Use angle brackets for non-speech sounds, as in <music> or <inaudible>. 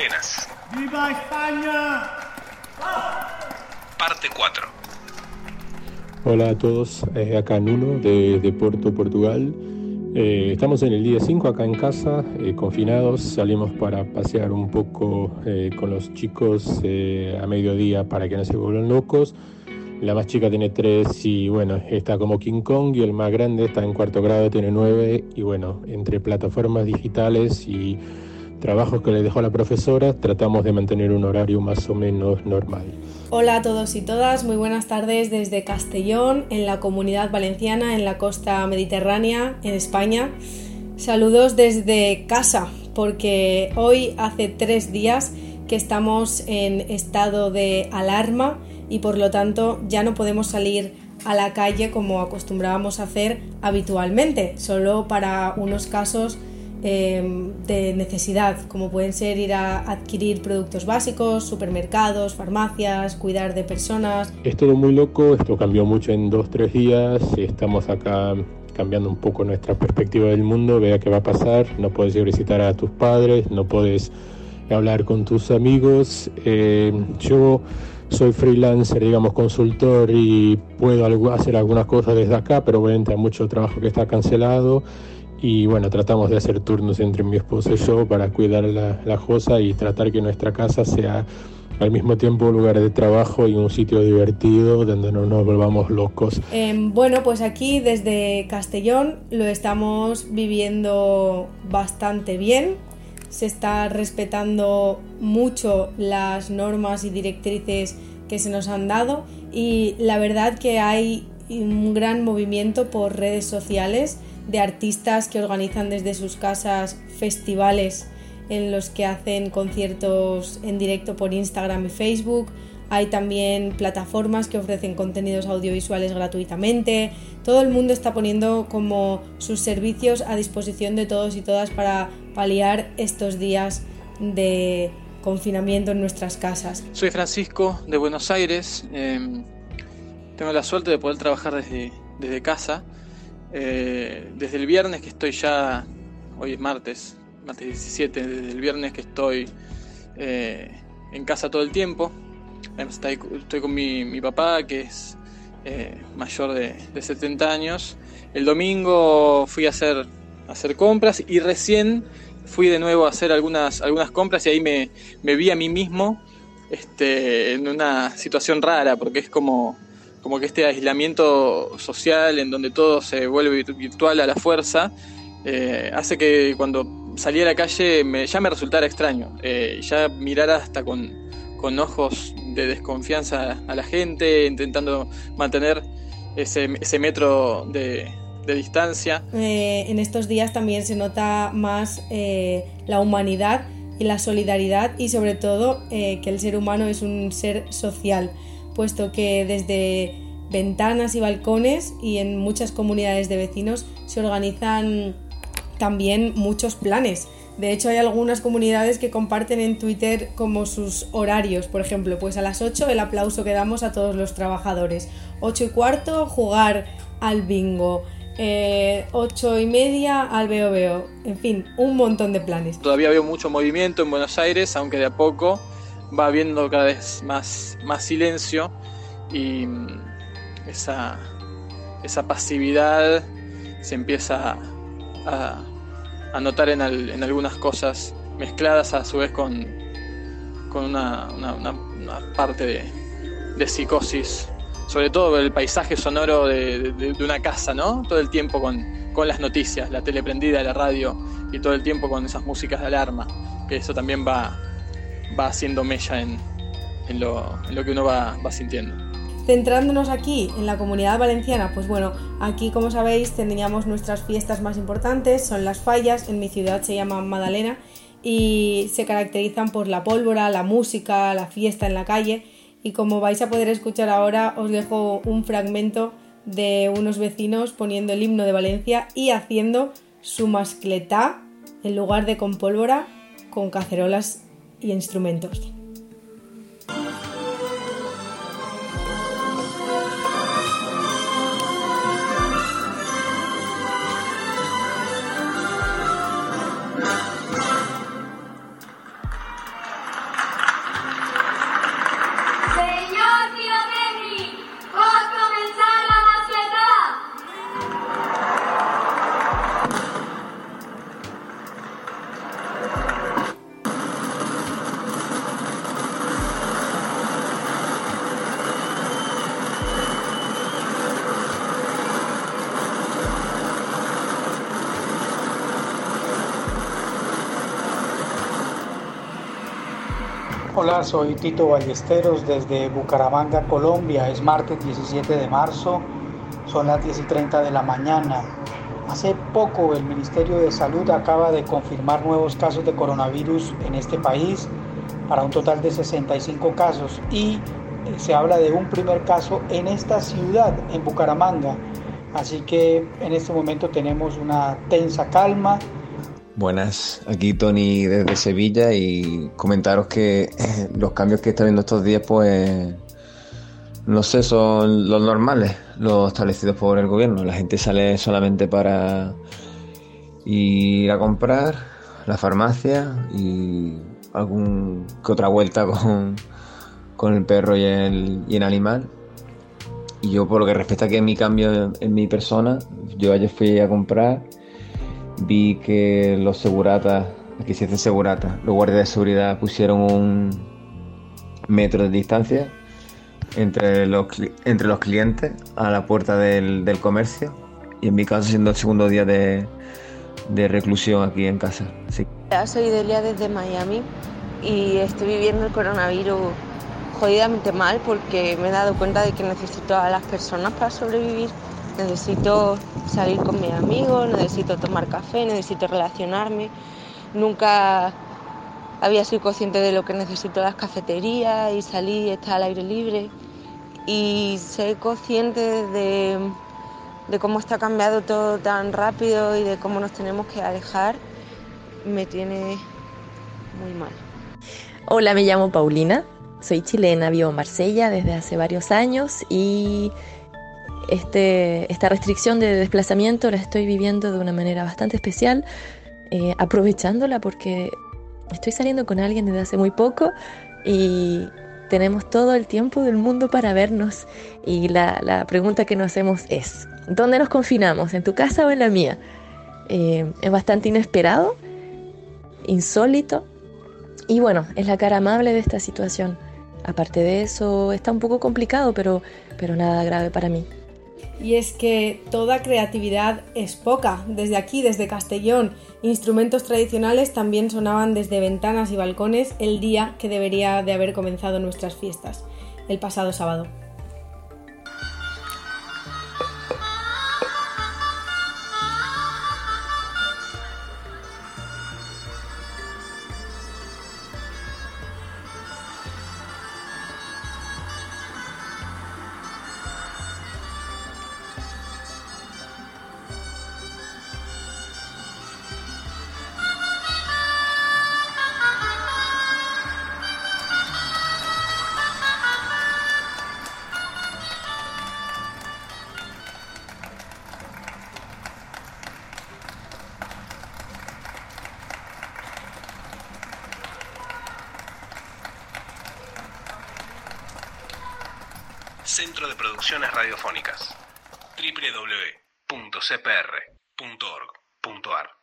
cuarentenas. ¡Viva España! Parte 4. Hola a todos, eh, acá Nuno de, de Porto, Portugal. Eh, estamos en el día 5 acá en casa, eh, confinados. Salimos para pasear un poco eh, con los chicos eh, a mediodía para que no se vuelvan locos. La más chica tiene 3 y bueno, está como King Kong y el más grande está en cuarto grado, tiene 9 y bueno, entre plataformas digitales y trabajos que le dejó la profesora, tratamos de mantener un horario más o menos normal. Hola a todos y todas, muy buenas tardes desde Castellón, en la comunidad valenciana, en la costa mediterránea, en España. Saludos desde casa, porque hoy hace tres días que estamos en estado de alarma y por lo tanto ya no podemos salir a la calle como acostumbrábamos a hacer habitualmente, solo para unos casos eh, de necesidad, como pueden ser ir a adquirir productos básicos, supermercados, farmacias, cuidar de personas. Es todo muy loco, esto cambió mucho en dos, tres días, estamos acá cambiando un poco nuestra perspectiva del mundo, vea qué va a pasar, no puedes ir a visitar a tus padres, no puedes hablar con tus amigos. Eh, yo soy freelancer, digamos, consultor y puedo hacer algunas cosas desde acá, pero obviamente hay mucho trabajo que está cancelado. Y bueno, tratamos de hacer turnos entre mi esposa y yo para cuidar la, la cosa y tratar que nuestra casa sea al mismo tiempo un lugar de trabajo y un sitio divertido donde no nos volvamos locos. Eh, bueno, pues aquí desde Castellón lo estamos viviendo bastante bien. Se está respetando mucho las normas y directrices que se nos han dado y la verdad que hay un gran movimiento por redes sociales de artistas que organizan desde sus casas festivales en los que hacen conciertos en directo por Instagram y Facebook. Hay también plataformas que ofrecen contenidos audiovisuales gratuitamente. Todo el mundo está poniendo como sus servicios a disposición de todos y todas para paliar estos días de confinamiento en nuestras casas. Soy Francisco de Buenos Aires. eh, tengo la suerte de poder trabajar desde, desde casa. Eh, desde el viernes que estoy ya, hoy es martes, martes 17, desde el viernes que estoy eh, en casa todo el tiempo. Estoy, con mi, mi papá, que es eh, mayor de, de 70 años. El domingo fui a hacer, hacer compras y recién fui de nuevo a hacer algunas, algunas compras y ahí me, me vi a mí mismo este, en una situación rara, porque es como, como que este aislamiento social en donde todo se vuelve vir- virtual a la fuerza, eh, hace que cuando salí a la calle me, ya me resultara extraño, eh, ya mirara hasta con, con ojos de desconfianza a la gente, intentando mantener ese, ese metro de, de distancia. Eh, en estos días también se nota más eh, la humanidad y la solidaridad y sobre todo eh, que el ser humano es un ser social, puesto que desde ventanas y balcones y en muchas comunidades de vecinos se organizan también muchos planes. De hecho, hay algunas comunidades que comparten en Twitter como sus horarios. Por ejemplo, pues a las 8 el aplauso que damos a todos los trabajadores. 8 y cuarto jugar al bingo. Eh, 8 y media al veo veo. En fin, un montón de planes. Todavía veo mucho movimiento en Buenos Aires, aunque de a poco va habiendo cada vez más, más silencio y mm, esa, esa pasividad se empieza a, a notar en, al- en algunas cosas mezcladas a su vez con, con una, una- parte de, de psicosis, sobre todo el paisaje sonoro de, de- de una casa, ¿no? Todo el tiempo con, con las noticias, la tele prendida, la radio y todo el tiempo con esas músicas de alarma, que eso también va, va haciendo mella en, lo, que uno va, sintiendo. Centrándonos aquí en la comunidad valenciana, pues bueno, aquí como sabéis teníamos nuestras fiestas más importantes, son las fallas, en mi ciudad se llaman Madalena y se caracterizan por la pólvora, la música, la fiesta en la calle y como vais a poder escuchar ahora os dejo un fragmento de unos vecinos poniendo el himno de Valencia y haciendo su mascletá en lugar de con pólvora, con cacerolas y instrumentos. Hola, soy Tito Ballesteros desde Bucaramanga, Colombia. Es martes 17 de marzo, son las 10 y 30 de la mañana. Hace poco el Ministerio de Salud acaba de confirmar nuevos casos de coronavirus en este país para un total de 65 casos y eh, se habla de un primer caso en esta ciudad, en Bucaramanga. Así que en este momento tenemos una tensa calma. Buenas, aquí Tony desde Sevilla y comentaros que <laughs> los cambios que está viendo estos días, pues no sé, son los normales, los establecidos por el gobierno. La gente sale solamente para ir a comprar, la farmacia y algún que otra vuelta <laughs> con, con el perro y el, y el animal. Y yo, por lo que respecta a que mi cambio en mi persona, yo ayer fui a comprar, vi que los seguratas, aquí se dice segurata, los guardias de seguridad pusieron un metro de distancia entre los, entre los clientes a la puerta del, del comercio. Y en mi caso, siendo el segundo día de, de reclusión aquí en casa. Así. Soy Delia desde Miami y estoy viviendo el coronavirus jodidamente mal porque me he dado cuenta de que necesito a las personas para sobrevivir. Necesito salir con mis amigos, necesito tomar café, necesito relacionarme. Nunca había sido consciente de lo que necesito las cafeterías y salir y estar al aire libre. Y ser consciente de, de cómo está cambiado todo tan rápido y de cómo nos tenemos que alejar me tiene muy mal. Hola, me llamo Paulina, soy chilena, vivo en Marsella desde hace varios años y este, esta restricción de desplazamiento la estoy viviendo de una manera bastante especial, eh, aprovechándola porque estoy saliendo con alguien desde hace muy poco y tenemos todo el tiempo del mundo para vernos y la, pregunta que nos hacemos es, ¿dónde nos confinamos? ¿En tu casa o en la mía? Eh, es bastante inesperado, insólito y bueno, es la cara amable de esta situación. Aparte de eso, está un poco complicado, pero, pero nada grave para mí. Y es que toda creatividad es poca. Desde aquí, desde Castellón, instrumentos tradicionales también sonaban desde ventanas y balcones el día que debería de haber comenzado nuestras fiestas, el pasado sábado. Centro de Producciones Radiofónicas. www.cpr.org.ar